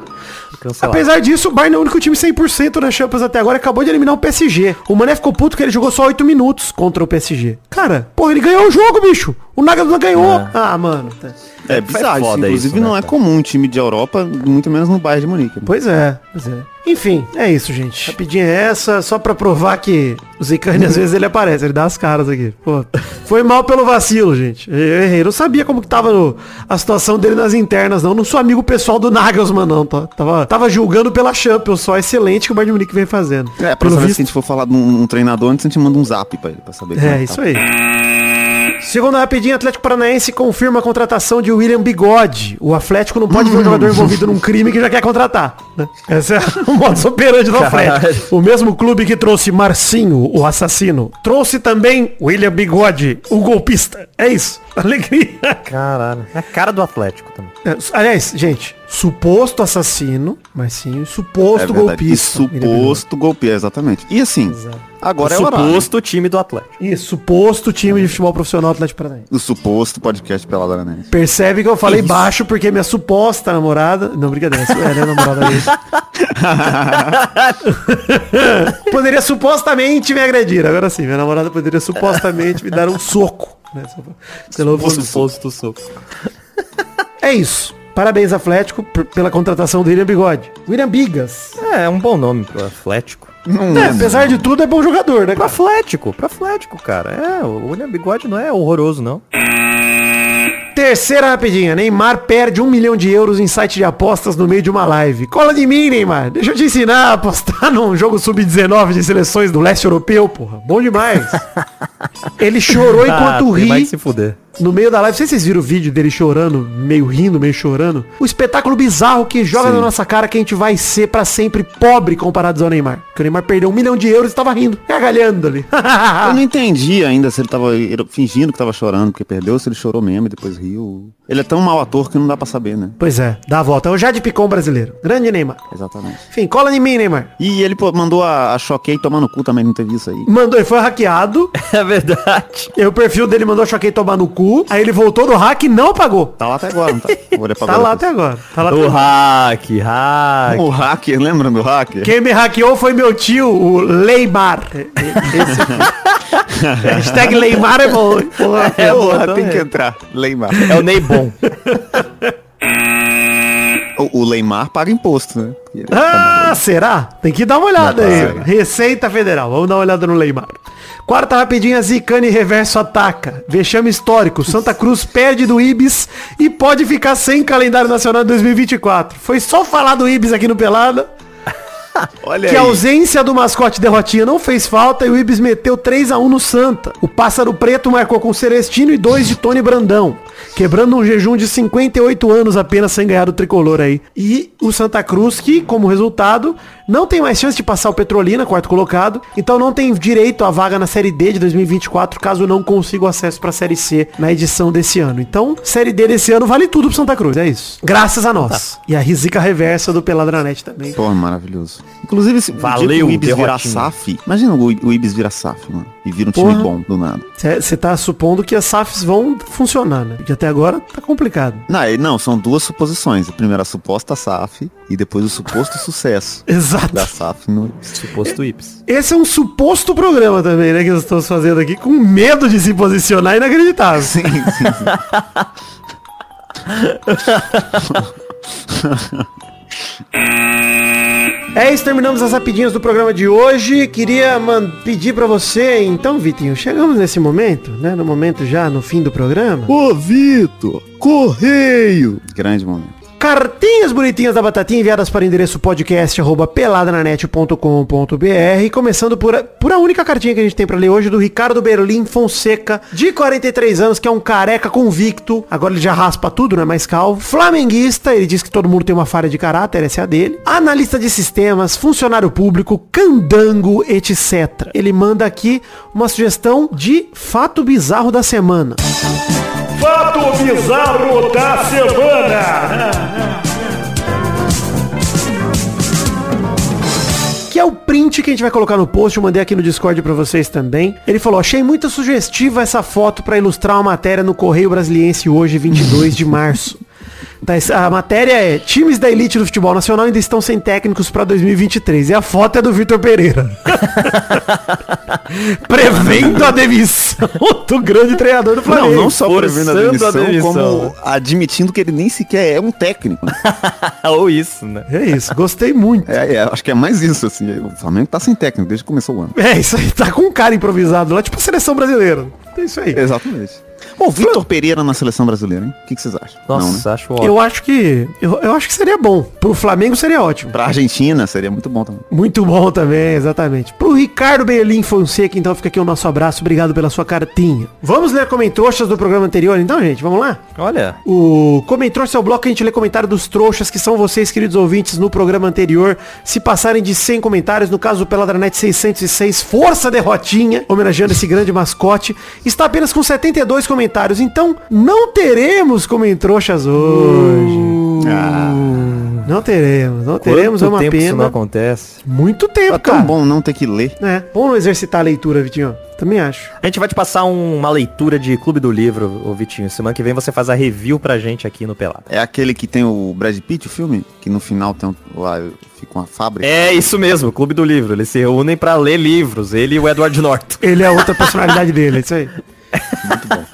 Cancelado. Apesar disso, o Bayern é o único time 100% na Champions até agora e acabou de eliminar o PSG. O Mané ficou puto que ele jogou só 8 minutos contra o PSG. Cara, porra, ele ganhou o jogo, bicho. O Nagelsmann ganhou. Ah, mano. tá. É bizarro, foda inclusive isso, não né, é cara? comum um time de Europa, muito menos no Bayern de Munique. Pois é, pois é. Enfim, é isso, gente. Rapidinho é essa, só pra provar que o Zicane às vezes ele aparece, ele dá as caras aqui. Pô, foi mal pelo vacilo, gente. Eu errei. Não sabia como que tava no- a situação dele nas internas, não. Não sou amigo pessoal do Nagelsmann, não. Tá? Tava, tava julgando pela Champions, só excelente que o Bayern de Munique vem fazendo. É, saber visto, se a gente for falar de um, um treinador, antes a gente manda um zap pra ele, pra saber como É, que isso tá. aí. Segunda rapidinho, Atlético Paranaense confirma a contratação de William Bigode. O Atlético não pode ver um jogador envolvido num crime que já quer contratar. Né? Esse é o modo operante do Atlético. Caralho. O mesmo clube que trouxe Marcinho, o assassino, trouxe também William Bigode, o golpista. É isso. Alegria. Caralho. É a cara do Atlético também. É, Aliás, gente, suposto assassino, Marcinho, suposto É. E golpista. William Bigode. suposto golpear, exatamente. E assim, agora é horário. Suposto time do Atlético. Isso, suposto time de futebol profissional Atlético Paranaense. O suposto podcast pela Laranense. Percebe que eu falei baixo porque minha suposta namorada. Não, brincadeira, isso é, né, namorada dele. poderia supostamente me agredir. Agora sim, minha namorada poderia supostamente me dar um soco. Né, pelo- Suposto soco. É isso. Parabéns, Atlético, pela contratação do William Bigode. William Bigas. É, é um bom nome pro Atlético. É, apesar de tudo, é bom jogador, né? Pro? Atlético, pro Atlético, cara. É, o William Bigode não é horroroso, não. Terceira rapidinha. Neymar perde um milhão de euros em site de apostas no meio de uma live. Cola de mim, Neymar. Deixa eu te ensinar a apostar num jogo sub-19 de seleções do leste europeu, porra. Bom demais. Ele chorou enquanto Ah, ri que se fuder. No meio da live. Não sei se vocês viram o vídeo dele chorando, meio rindo, meio chorando. O espetáculo bizarro que joga Sim. na nossa cara que a gente vai ser pra sempre pobre comparados ao Neymar. Porque o Neymar perdeu um milhão de euros e tava rindo, gargalhando ali. Eu não entendi ainda se ele tava fingindo que tava chorando porque perdeu, ou se ele chorou mesmo e depois riu. Ele é tão mau ator que não dá pra saber, né? pois é, dá a volta. É o Jade Picon brasileiro. Grande Neymar. Exatamente. Enfim, cola em mim, Neymar. E ele pô, mandou a, a Choquei tomar no cu também, não teve isso aí. Mandou, ele foi hackeado. É verdade. E o perfil dele mandou choquei tomar no cu. Aí ele voltou do hack e não apagou. Tá lá até agora, não tá? Vou olhar pra Tá lá até agora. Tá lá até O agora. hack, hack. O hacker, lembra do hacker? Quem me hackeou foi meu tio, o Leimar. Esse. Hashtag Leimar é bom. Porra. É, Porra, boa tem que entrar. Leimar. É o Ney bom. O, o Leimar paga imposto, né? Ah, será? Tem que dar uma olhada Não, aí. paga. Receita Federal. Vamos dar uma olhada no Leimar. Quarta rapidinha, Zicane reverso ataca. Vexame histórico. Santa Cruz perde do Ibis e pode ficar sem calendário nacional de 2024. Foi só falar do Ibis aqui no Pelada. Olha Que a ausência do mascote derrotinha não fez falta e o Ibis meteu 3 a 1 no Santa. O Pássaro Preto marcou com Celestino e 2 de Tony Brandão, quebrando um jejum de 58 anos apenas sem ganhar o tricolor aí. E o Santa Cruz, que, como resultado, não tem mais chance de passar o Petrolina, quarto colocado, então não tem direito à vaga na Série D de 2024, caso não consiga o acesso para a Série C na edição desse ano. Então, Série D desse ano vale tudo pro Santa Cruz, é isso. Graças a nós. E a risica reversa do Peladranet também. Pô, maravilhoso. Inclusive, se Valeu, o Ibis virar. SAF, imagina o, o Ibis virar SAF, mano. E vira um Porra. time bom, do nada. Você tá supondo que as SAFs vão funcionar, né? Porque até agora tá complicado. Não, não, são duas suposições. A primeira a suposta SAF e depois o suposto sucesso Exato. da SAF no Suposto Ips. Esse é um suposto programa também, né? Que nós estamos fazendo aqui com medo de se posicionar inacreditável. Sim, sim, É isso, terminamos as rapidinhas do programa de hoje. Queria pedir pra você, então, Vitinho, chegamos nesse momento, né? No momento já no fim do programa. Ô, Vitor, correio! Grande momento. Cartinhas bonitinhas da Batatinha enviadas para o endereço podcast arroba Começando por por a única cartinha que a gente tem para ler hoje do Ricardo Berlim Fonseca, de 43 anos, que é um careca convicto. Agora ele já raspa tudo, não é mais calvo. Flamenguista, ele diz que todo mundo tem uma falha de caráter, essa é a dele. Analista de sistemas, funcionário público, candango, etc. Ele manda aqui uma sugestão de fato bizarro da semana. Fato bizarro da semana. Que é o print que a gente vai colocar no post, eu mandei aqui no Discord pra vocês também. Ele falou, achei muito sugestiva essa foto pra ilustrar uma matéria no Correio Brasiliense hoje, 22 de março. Tá, a matéria é Times da elite do futebol nacional ainda estão sem técnicos pra 2023. E a foto é do Vitor Pereira. Prevendo a demissão do grande treinador do Flamengo. Não, não só prevendo a Forçando a demissão, demissão, como admitindo que ele nem sequer é um técnico. Ou isso, né? É isso, gostei muito. É, é, acho que é mais isso, assim. O Flamengo tá sem técnico desde que começou o ano. É, isso aí, tá com um cara improvisado lá, tipo a seleção brasileira. É isso aí. Exatamente. Bom, Vitor Pereira na seleção brasileira, hein? O que, que vocês acham? Nossa, Não, né? acho ótimo. Eu acho que. Eu, eu acho que seria bom. Pro Flamengo seria ótimo. Pra Argentina seria muito bom também. Muito bom também, exatamente. Pro Ricardo Berlim Fonseca, então fica aqui o nosso abraço. Obrigado pela sua cartinha. Vamos ler comentroxas do programa anterior, então, gente? Vamos lá? Olha, O Comentroxa é o bloco que a gente lê comentário dos trouxas, que são vocês, queridos ouvintes, no programa anterior. Se passarem de 100 comentários, no caso do Peladranet 606, Força Derrotinha, homenageando esse grande mascote, está apenas com 72 comentários. Então, não teremos comentroxas hoje. Não teremos, não teremos, quanto é uma tempo isso não pena. acontece? Muito tempo, É tão cara. bom não ter que ler. É, bom exercitar a leitura, Vitinho. Também acho. A gente vai te passar um- uma leitura de Clube do Livro, ô Vitinho. Semana que vem você faz a review pra gente aqui no Pelado. É aquele que tem o Brad Pitt, o filme? Que no final tem um, lá fica uma fábrica. É isso mesmo, Clube do Livro. Eles se reúnem pra ler livros, ele e o Edward Norton. Ele é outra personalidade dele, é isso aí. Muito bom.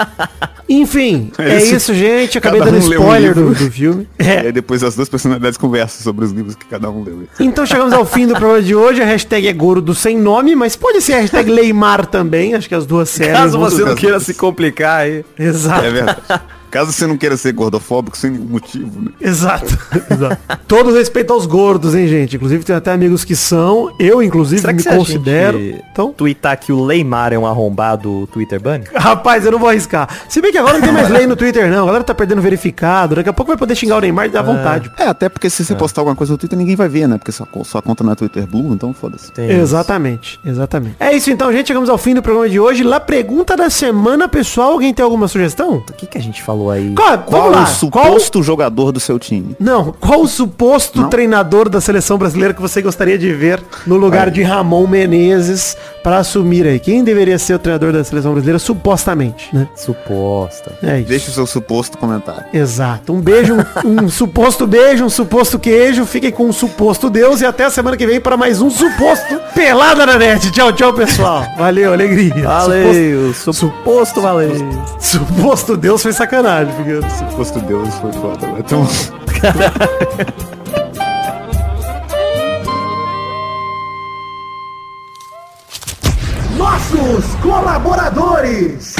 Enfim, é Isso. isso, gente. Acabei Cada dando um lê um spoiler do, do filme. E É. aí depois as duas personalidades conversam sobre os livros que cada um leu. Então chegamos ao fim do programa de hoje. A hashtag é gordo sem nome, mas pode ser a hashtag Leimar também. Acho que as duas servem. Caso você não queira se complicar aí. Exato. É verdade. Caso você não queira ser gordofóbico sem nenhum motivo, né? Exato. Exato. Todo respeito aos gordos, hein, gente? Inclusive tem até amigos que são. Eu, inclusive, Será que me se a considero. gente Então, Tweetar que o Neymar é um arrombado Twitter Bunny? rapaz, eu não vou arriscar. Se bem que agora não tem mais lei no Twitter, não. A galera tá perdendo verificado. Daqui a pouco vai poder xingar o Neymar dá vontade. É, até porque se você postar alguma coisa no Twitter, ninguém vai ver, né? Porque sua, sua conta não é Twitter Blue, então foda-se. Exatamente, exatamente. É isso então, gente. Chegamos ao fim do programa de hoje. Lá, pergunta da semana, pessoal. Alguém tem alguma sugestão? O que, que a gente falou aí? Qual, Qual lá. o suposto jogador do seu time? Não, qual o suposto Não? treinador da seleção brasileira que você gostaria de ver no lugar de Ramon Menezes pra assumir aí? Quem deveria ser o treinador da seleção brasileira supostamente, né? Suposta. É isso. Deixe o seu suposto comentário. Exato. Um beijo, um, um suposto beijo, um suposto queijo. Fiquem com um suposto Deus e até a semana que vem para mais um suposto Pelada na Net. Tchau, tchau, pessoal. Valeu, alegria. Valeu, suposto valeu. Suposto, suposto Deus foi sacanagem, Figueiredo. Suposto Deus foi foda. né? Então, Nossos colaboradores.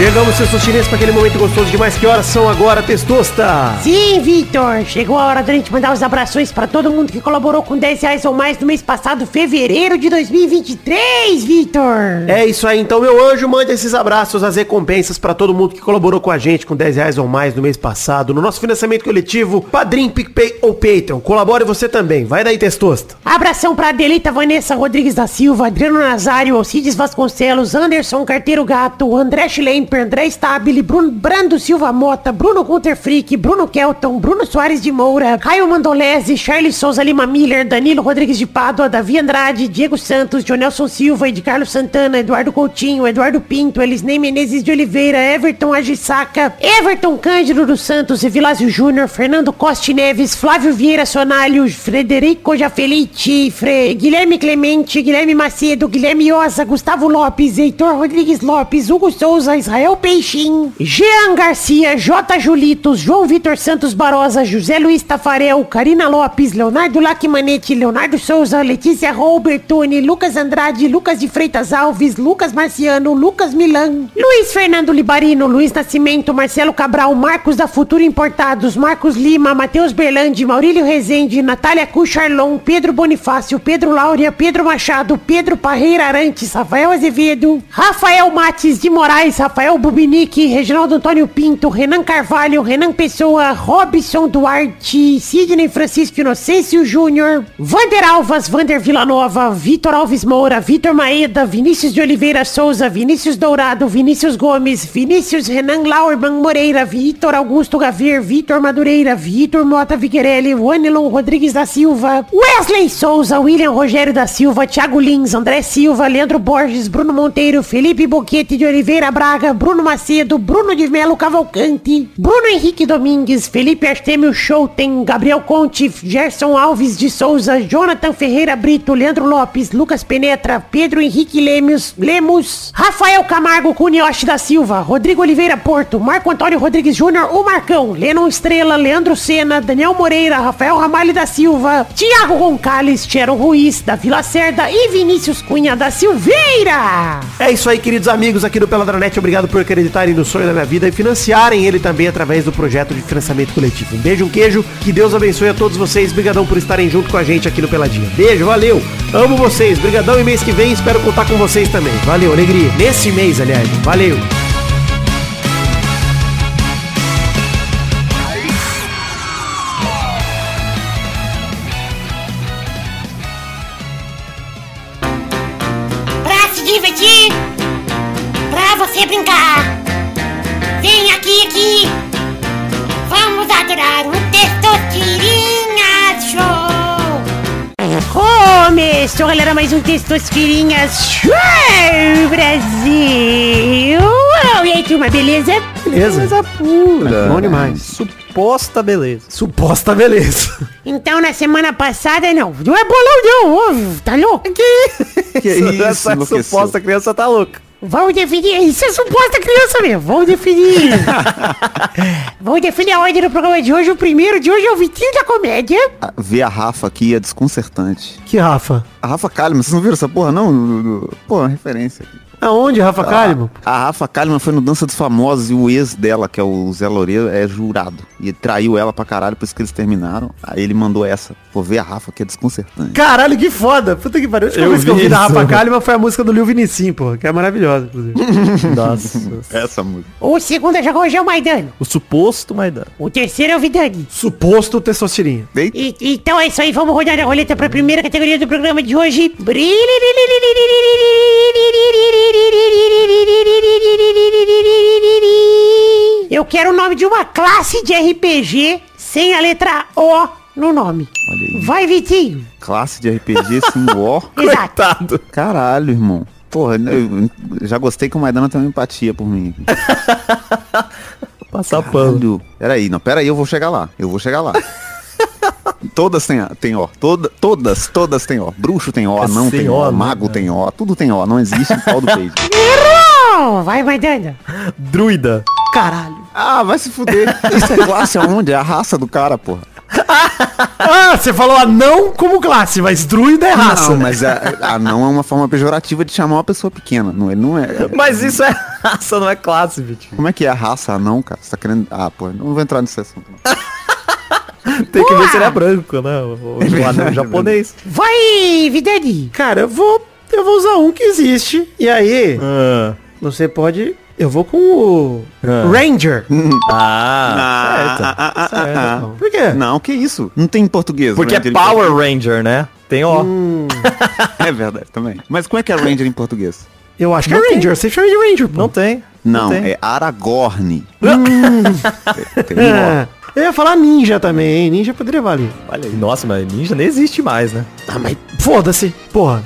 Chegamos, seus chineses, para aquele momento gostoso demais. Que horas são agora, Testosta? Sim, Vitor! Chegou a hora da gente mandar os abraços pra todo mundo que colaborou com 10 reais ou mais no mês passado, fevereiro de 2023, Vitor! É isso aí, então, meu anjo, mande esses abraços, as recompensas pra todo mundo que colaborou com a gente com 10 reais ou mais no mês passado, no nosso financiamento coletivo, Padrim, PicPay ou Patreon. Colabore você também. Vai daí, Testosta. Abração pra Adelita Vanessa Rodrigues da Silva, Adriano Nazário, Alcides Vasconcelos, Anderson Carteiro Gato, André Schlemper, André Stabile, Bruno Brando Silva Mota, Bruno Gunter Frick, Bruno Kelton, Bruno Soares de Moura, Caio Mandolese, Charles Souza Lima Miller, Danilo Rodrigues de Pádua, Davi Andrade, Diego Santos, Jonelson Silva, Ed Carlos Santana, Eduardo Coutinho, Eduardo Pinto, Elisnei Menezes de Oliveira, Everton Agissaca, Everton Cândido dos Santos, Evilásio Júnior, Fernando Costa Neves, Flávio Vieira Sonalho, Frederico Jafelite, Fre... Guilherme Clemente, Guilherme Macedo, Guilherme Osa, Gustavo Lopes, Heitor Rodrigues Lopes, Hugo Souza, Israel Peixinho, Jean Garcia, J. Julitos, João Vitor Santos Barosa, José Luiz Tafarel, Karina Lopes, Leonardo Lacmanete, Leonardo Souza, Letícia Robertoni, Lucas Andrade, Lucas de Freitas Alves, Lucas Marciano, Lucas Milan, Luiz Fernando Libarino, Luiz Nascimento, Marcelo Cabral, Marcos da Futuro Importados, Marcos Lima, Matheus Berlandi, Maurílio Rezende, Natália Cucharlon, Pedro Bonifácio, Pedro Laura, Pedro Machado, Pedro Parreira Arantes, Rafael Azevedo, Rafael Mates de Moraes, Rafael Bubinique, Reginaldo Antônio Pinto, Renan Carvalho, Renan Pessoa, Robson Duarte, Sidney Francisco Inocêncio Júnior, Vander Alvas, Vander Villanova, Vitor Alves Moura, Vitor Maeda, Vinícius de Oliveira Souza, Vinícius Dourado, Vinícius Gomes, Vinícius Renan Lauerman Moreira, Vitor Augusto Gavir, Vitor Madureira, Vitor Mota Viguerelli, Wanilon Rodrigues da Silva, Wesley Souza, William Rogério da Silva, Thiago Lins, André Silva, Leandro Borges, Bruno Monteiro, Felipe Boquete de Oliveira Braga, Bruno Macedo, Bruno de Melo Cavalcante, Bruno Henrique Domingues, Felipe Artemio Schouten, Gabriel Conte, Gerson Alves de Souza, Jonathan Ferreira Brito, Leandro Lopes, Lucas Penetra, Pedro Henrique Lemos, Lemos, Rafael Camargo Cunioche da Silva, Rodrigo Oliveira Porto, Marco Antônio Rodrigues Júnior, o Marcão, Lennon Estrela, Leandro Sena, Daniel Moreira, Rafael Ramalho da Silva, Thiago Roncalles, Tchero Ruiz, da Vila Cerda e Vinícius Cunha da Silveira. É isso aí, queridos amigos aqui do Peladranet. Obrigado por acreditarem no sonho da minha vida e financiarem ele também através do projeto de financiamento coletivo. Um beijo, um queijo. Que Deus abençoe a todos vocês. Obrigadão por estarem junto com a gente aqui no Peladinha. Beijo, valeu. Amo vocês. Obrigadão e mês que vem espero contar com vocês também. Valeu, alegria. Nesse mês, aliás. Valeu. Pra se divertir, você brincar. Vem aqui, aqui. Vamos adorar o Testosterinhas Show. Começou, galera, mais um Testosterinhas Show Brasil. E aí, turma, beleza? Beleza. pura. Bom demais. Suposta beleza. Suposta beleza. Então, na semana passada, não. Não é bolão, não. ô, Tá louco? Que isso, Essa enlouqueceu. suposta criança tá louca. Vamos definir. Isso é suposta criança mesmo. Vamos definir. Vamos definir a ordem do programa de hoje. O primeiro de hoje é o Vitinho da Comédia. Ah, Ver a Rafa aqui é desconcertante. Que Rafa? A Rafa Kalimann, vocês não viram essa porra, não? Pô, uma referência aqui. Aonde, Rafa Kalimann? A Rafa Kalimann foi no Dança dos Famosos e o ex dela, que é o Zé Loureiro, é jurado. E traiu ela pra caralho, por isso que eles terminaram. Aí ele mandou essa. Pô, ver a Rafa que é desconcertante. Caralho, que foda. Puta que pariu. A última Eu vez que eu vi da. Rafa Kalimann foi a música do Lil Vinicim, pô. Que é maravilhosa, inclusive. Nossa. Essa música. O segundo já hoje é o Maidano. o suposto Maidana. O terceiro é o Vidani. Suposto Testosterinha. E- então é isso aí, vamos rodar a roleta para a primeira categoria do programa de hoje. Eu quero o nome de uma classe de RPG sem a letra O no nome. Olha aí. Vai, Vitinho. Classe de RPG sim, ó. Exato. Coitado. Caralho, irmão. Porra, eu já gostei que o Maidana tem uma empatia por mim. Passar pano. Peraí, não, peraí, eu vou chegar lá. Eu vou chegar lá. todas tem, tem ó. Toda, todas, todas tem ó. Bruxo tem ó, anão Sem tem ó, ó, né? mago tem ó, tudo tem ó. Não existe pau do peito. Errou! Vai, Maidana. Druida. Caralho. Ah, vai se fuder. Isso é classe aonde? É a raça do cara, porra. Ah, você falou anão como classe, mas druida é raça. Não, mas a, anão é uma forma pejorativa de chamar uma pessoa pequena. Não, ele não é. Mas isso é raça, não é classe, Vitinho. Como é que é a raça anão, cara? Você tá querendo. Ah, pô, não vou entrar nesse assunto. Não. Tem que ver se ele é branco, né? O, o anão japonês. Vai, Vidani. Cara, eu vou. Eu vou usar um que existe. E aí, Ah. você pode. Eu vou com o. Ah. Ranger. Ah, certo. ah, ah, ah, Certo. ah. Por quê? Não, que isso? Não tem em português. Porque é Ranger em Power Ranger, né? Tem ó. É verdade, também. Mas como é que é Ranger em português? Eu acho que é Ranger. Você chama de Ranger, pô. Não tem. Não, tem. é Aragorn. Tem- tem um É. Eu ia falar ninja também, hein? Ninja poderia valer. Olha aí. Nossa, mas ninja nem existe mais, né? Ah, mas foda-se, porra.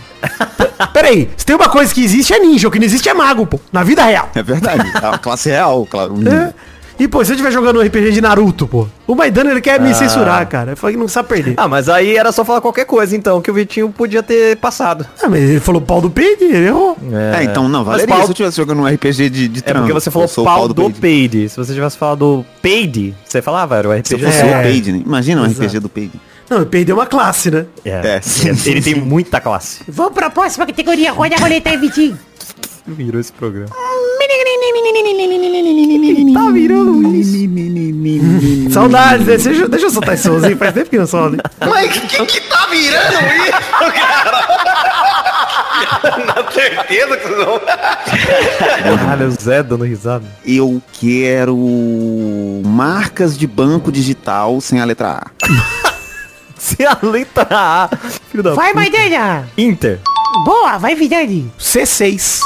Peraí, se tem uma coisa que existe é ninja, o que não existe é mago, pô. Na vida real. É verdade. É a classe real, claro. É. E, pô, se eu estiver jogando um RPG de Naruto, pô, o Maidana ele quer me censurar, cara. Ele falou que não sabe perder. Ah, mas aí era só falar qualquer coisa, então, que o Vitinho podia ter passado. Ah, mas ele falou pau do peito, ele errou. É, então não, Mas valeria pau- se eu estivesse jogando um RPG de, de É trans. porque você falou Eu o pau do Peide. Peide. Se você tivesse falado Peide, você falava, era o Se eu RPG. fosse É. o Peide, né? Imagina um Exato. RPG do Peide. Não, ele perdeu uma classe, né? É. É, Ele tem muita classe. Vamos para a próxima categoria. Roda a roleta aí, Vitinho. Virou esse programa. Tá virando isso. Saudades, né? Deixa, deixa eu soltar esse somzinho, faz tempo que não solta. Mas que, que, que tá virando isso, cara? Na certeza que não. Caralho, o Zé dando risada. Eu quero marcas de banco digital sem a letra A. Se a letra A. Filho da Vai, puta. Maidana. Inter. Boa, vai, Vidani. C6.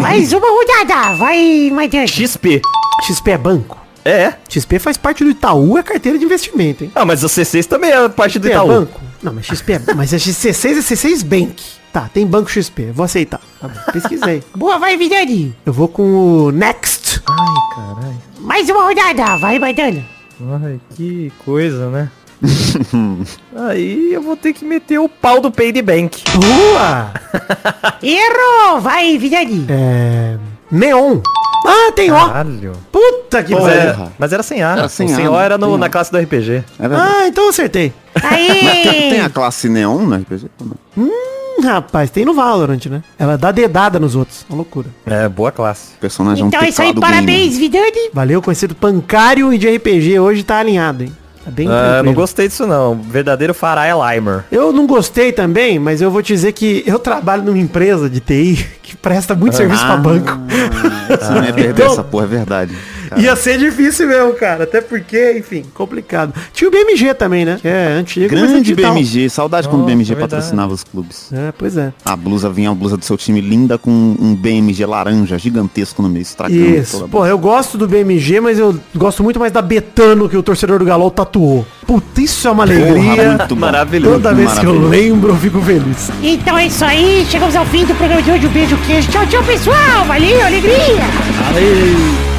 Mais uma rodada. Vai, Maidana. XP. XP é banco. É. XP faz parte do Itaú, é carteira de investimento, hein? Ah, mas o C6 também é parte do XP é Itaú. banco? Não, mas XP é... Mas é C6 é C6 Bank. Tá, tem banco XP, vou aceitar. Tá bom, pesquisei. Boa, vai, Vidani. Eu vou com o Next. Ai, caralho. Mais uma rodada. Vai, Maidana. Ai, que coisa, né? Aí eu vou ter que meter o pau do Payday Bank. Boa! Errou. Vai, Vidani. É... Neon. Ah, tem ó. Caralho. Puta que Pô, pariu. é, mas era sem A. Era o sem sem A, O era no- sem na classe do RPG. É. Ah, então eu acertei. Mas tem, tem a Aí. classe neon no RPG? Hum, rapaz, tem no Valorant, né? Ela dá dedada nos outros. Uma loucura. É, boa classe. O personagem Então é um é isso aí, parabéns, Vidani. Valeu, conhecido pancário e de RPG hoje tá alinhado, hein? Tá bem Ah, não gostei disso não. Verdadeiro Farai Limer. Eu não gostei também, mas eu vou te dizer que eu trabalho numa empresa de TI que presta muito serviço pra banco. Ah, você não ia perder Então- essa porra, é verdade. Cara, Ia ser difícil mesmo, cara. Até porque, enfim, complicado. Tinha o BMG também, né? Que é antigo, mas é Grande digital. BMG, saudade quando o Nossa, BMG é patrocinava os clubes. É, pois é. A blusa vinha a blusa do seu time linda com um BMG laranja gigantesco no meio, estragando Isso. Pô, eu gosto do BMG, mas eu gosto muito mais da Betano que o torcedor do Galol tatuou. Puta, isso é uma alegria. muito bom. Maravilhoso. Toda vez que eu Maravilhoso. lembro, eu fico feliz. Então é isso aí. Chegamos ao fim do programa de hoje. Um beijo, queijo. Tchau, tchau, pessoal. Valeu, alegria. Valeu.